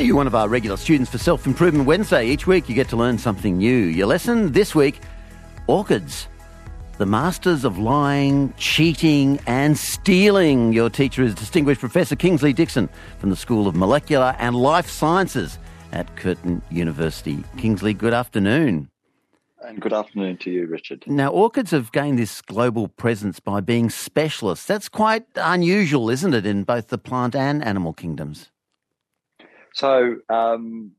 Are you one of our regular students for Self Improvement Wednesday? Each week you get to learn something new. Your lesson this week orchids. The masters of lying, cheating, and stealing. Your teacher is distinguished Professor Kingsley Dixon from the School of Molecular and Life Sciences at Curtin University. Kingsley, good afternoon. And good afternoon to you, Richard. Now, orchids have gained this global presence by being specialists. That's quite unusual, isn't it, in both the plant and animal kingdoms? So, um,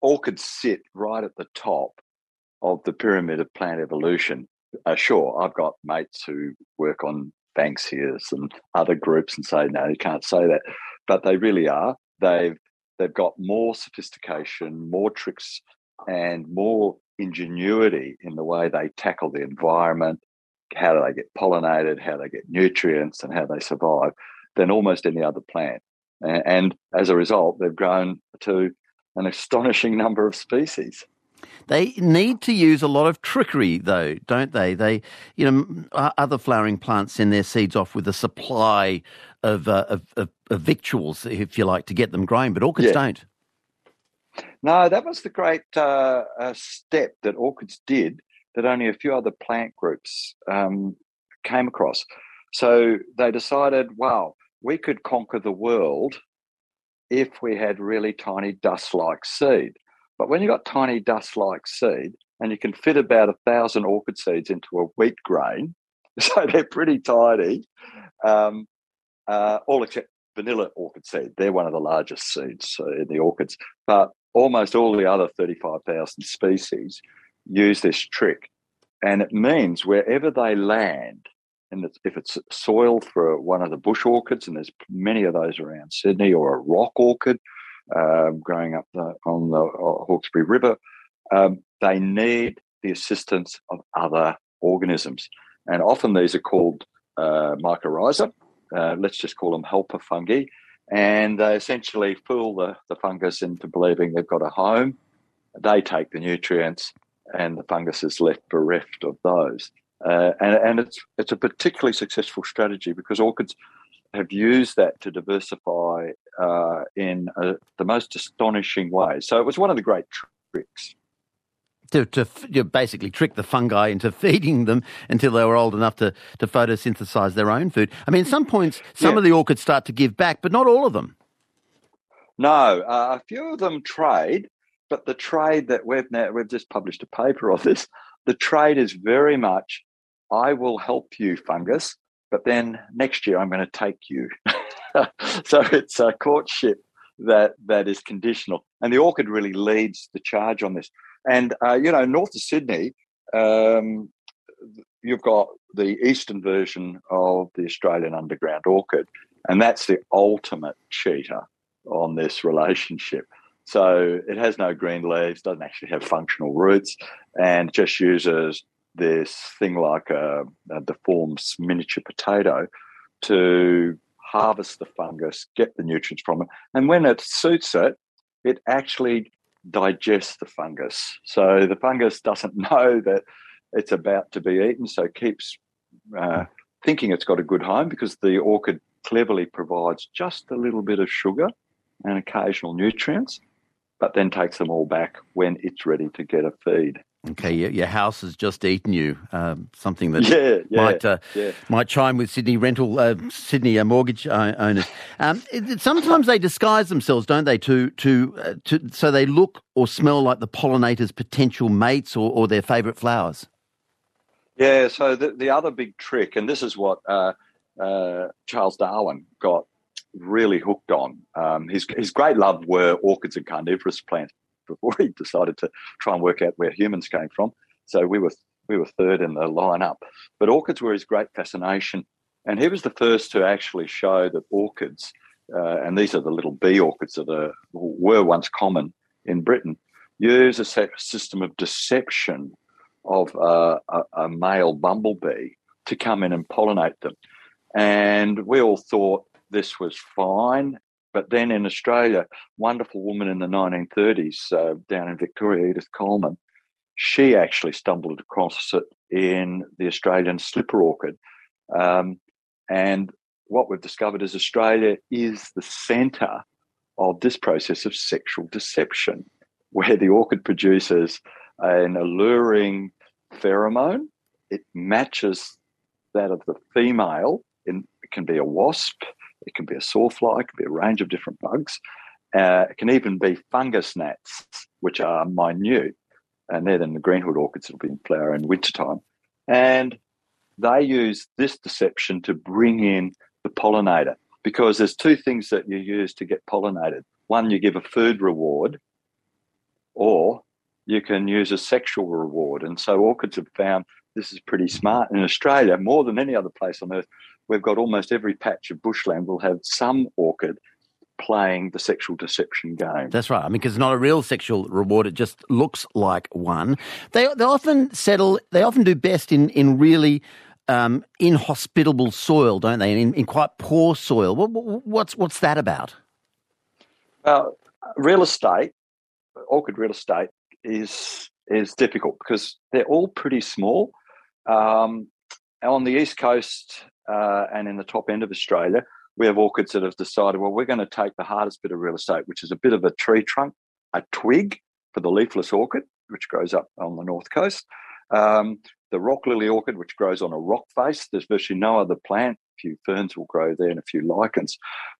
orchids sit right at the top of the pyramid of plant evolution. Uh, sure, I've got mates who work on Banksias and other groups and say, no, you can't say that. But they really are. They've they've got more sophistication, more tricks, and more ingenuity in the way they tackle the environment, how do they get pollinated, how they get nutrients, and how they survive than almost any other plant. And as a result, they've grown to an astonishing number of species. They need to use a lot of trickery, though, don't they? They, you know, other flowering plants send their seeds off with a supply of, uh, of, of, of, victuals, if you like, to get them growing, but orchids yeah. don't. No, that was the great uh, uh, step that orchids did that only a few other plant groups um, came across. So they decided, wow, we could conquer the world if we had really tiny dust like seed. But when you've got tiny dust like seed and you can fit about a thousand orchid seeds into a wheat grain, so they're pretty tiny, um, uh, all except vanilla orchid seed. They're one of the largest seeds uh, in the orchids. But almost all the other 35,000 species use this trick. And it means wherever they land, and if it's soil for one of the bush orchids, and there's many of those around Sydney, or a rock orchid um, growing up the, on the uh, Hawkesbury River, um, they need the assistance of other organisms. And often these are called uh, mycorrhiza. Uh, let's just call them helper fungi. And they essentially fool the, the fungus into believing they've got a home. They take the nutrients, and the fungus is left bereft of those. Uh, and and it's it's a particularly successful strategy because orchids have used that to diversify uh, in the most astonishing way. So it was one of the great tricks. To, to you basically trick the fungi into feeding them until they were old enough to, to photosynthesize their own food. I mean, at some points, some yeah. of the orchids start to give back, but not all of them. No, uh, a few of them trade, but the trade that we've now, we've just published a paper on this. The trade is very much I will help you, fungus, but then next year I'm going to take you. so it's a courtship that that is conditional, and the orchid really leads the charge on this. And uh, you know, north of Sydney, um, you've got the eastern version of the Australian underground orchid, and that's the ultimate cheater on this relationship. So it has no green leaves, doesn't actually have functional roots, and just uses this thing like a, a deformed miniature potato to harvest the fungus, get the nutrients from it, and when it suits it, it actually digests the fungus. So the fungus doesn't know that it's about to be eaten, so keeps uh, thinking it's got a good home because the orchid cleverly provides just a little bit of sugar and occasional nutrients, but then takes them all back when it's ready to get a feed. Okay, your, your house has just eaten you. Um, something that yeah, yeah, might uh, yeah. might chime with Sydney rental uh, Sydney uh, mortgage uh, owners. Um, it, sometimes they disguise themselves, don't they, to to uh, to so they look or smell like the pollinator's potential mates or, or their favourite flowers. Yeah. So the the other big trick, and this is what uh, Charles Darwin got really hooked on. Um, his his great love were orchids and carnivorous plants before he decided to try and work out where humans came from. So we were we were third in the lineup. But orchids were his great fascination, and he was the first to actually show that orchids, uh, and these are the little bee orchids that are, were once common in Britain, use a system of deception of uh, a, a male bumblebee to come in and pollinate them. And we all thought this was fine but then in Australia, wonderful woman in the 1930s uh, down in Victoria, Edith Coleman, she actually stumbled across it in the Australian slipper orchid. Um, and what we've discovered is Australia is the centre of this process of sexual deception, where the orchid produces an alluring pheromone. It matches that of the female. It can be a wasp, it can be a sawfly, it can be a range of different bugs. Uh, it can even be fungus gnats, which are minute, and they're then the greenhood orchids that'll be in flower in wintertime. And they use this deception to bring in the pollinator because there's two things that you use to get pollinated. One, you give a food reward, or you can use a sexual reward. And so orchids have found this is pretty smart. In Australia, more than any other place on earth, we've got almost every patch of bushland will have some orchid playing the sexual deception game. That's right. I mean, because it's not a real sexual reward; it just looks like one. They they often settle. They often do best in in really um, inhospitable soil, don't they? In, in quite poor soil. What, what's what's that about? Well, real estate, orchid real estate, is is difficult because they're all pretty small. Um, on the east coast uh, and in the top end of Australia, we have orchids that have decided, well, we're going to take the hardest bit of real estate, which is a bit of a tree trunk, a twig for the leafless orchid, which grows up on the north coast. Um, the rock lily orchid, which grows on a rock face. There's virtually no other plant. A few ferns will grow there and a few lichens.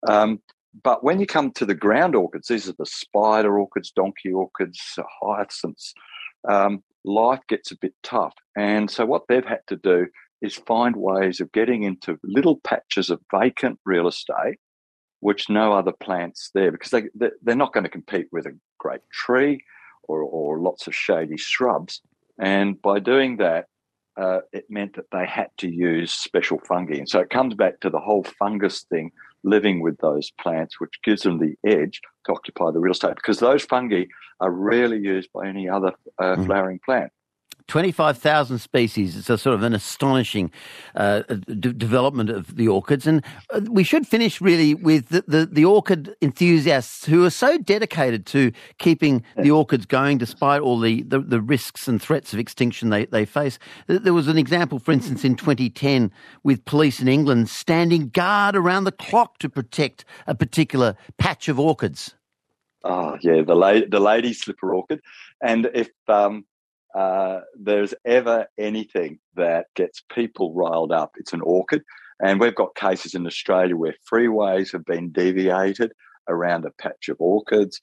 Um, but when you come to the ground orchids, these are the spider orchids, donkey orchids, hyacinths, um, life gets a bit tough. And so what they've had to do is find ways of getting into little patches of vacant real estate, which no other plants there, because they, they're not going to compete with a great tree or, or lots of shady shrubs. And by doing that, uh, it meant that they had to use special fungi. And so it comes back to the whole fungus thing, living with those plants, which gives them the edge to occupy the real estate because those fungi are rarely used by any other uh, mm. flowering plant. 25,000 species. It's a sort of an astonishing uh, d- development of the orchids. And uh, we should finish really with the, the, the, orchid enthusiasts who are so dedicated to keeping the orchids going despite all the, the, the, risks and threats of extinction they, they face. There was an example, for instance, in 2010 with police in England standing guard around the clock to protect a particular patch of orchids. Oh, yeah, the, la- the lady slipper orchid. And if um, uh, there's ever anything that gets people riled up, it's an orchid. And we've got cases in Australia where freeways have been deviated around a patch of orchids.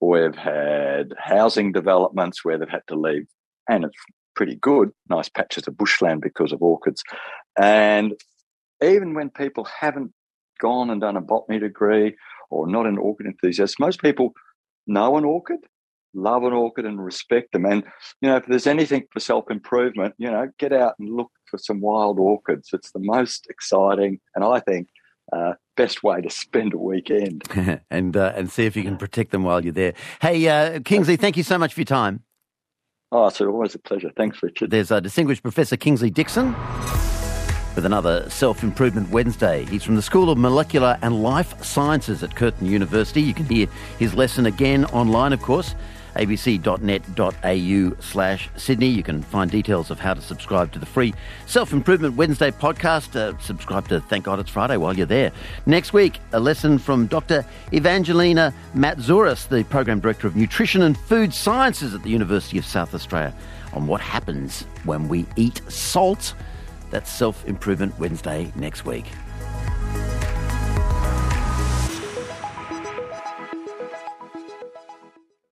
Or we've had housing developments where they've had to leave, and it's pretty good, nice patches of bushland because of orchids. And even when people haven't gone and done a botany degree or not an orchid enthusiast, most people know an orchid love an orchid and respect them. And, you know, if there's anything for self improvement, you know, get out and look for some wild orchids. It's the most exciting and I think uh, best way to spend a weekend. and, uh, and see if you can protect them while you're there. Hey, uh, Kingsley, thank you so much for your time. Oh, it's always a pleasure. Thanks, Richard. There's a distinguished Professor Kingsley Dixon with another Self Improvement Wednesday. He's from the School of Molecular and Life Sciences at Curtin University. You can hear his lesson again online, of course abc.net.au slash Sydney. You can find details of how to subscribe to the free Self Improvement Wednesday podcast. Uh, subscribe to Thank God It's Friday while you're there. Next week, a lesson from Dr. Evangeline Mantzioris, the Program Director of Nutrition and Food Sciences at the University of South Australia, on what happens when we eat salt. That's Self Improvement Wednesday next week.